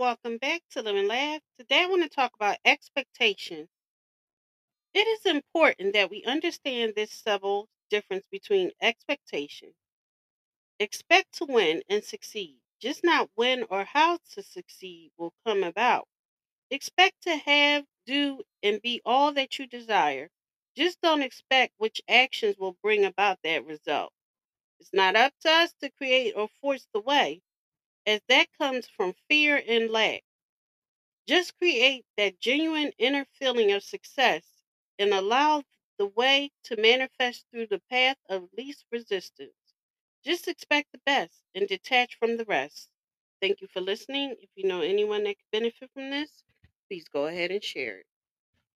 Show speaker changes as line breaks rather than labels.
welcome back to Live and Laugh. Today I want to talk about expectation. It is important that we understand this subtle difference between expectation. Expect to win and succeed, just not when or how to succeed will come about. Expect to have, do, and be all that you desire. Just don't expect which actions will bring about that result. It's not up to us to create or force the way, as that comes from fear and lack. Just create that genuine inner feeling of success and allow the way to manifest through the path of least resistance. Just expect the best and detach from the rest. Thank you for listening. If you know anyone that could benefit from this, please go ahead and share it.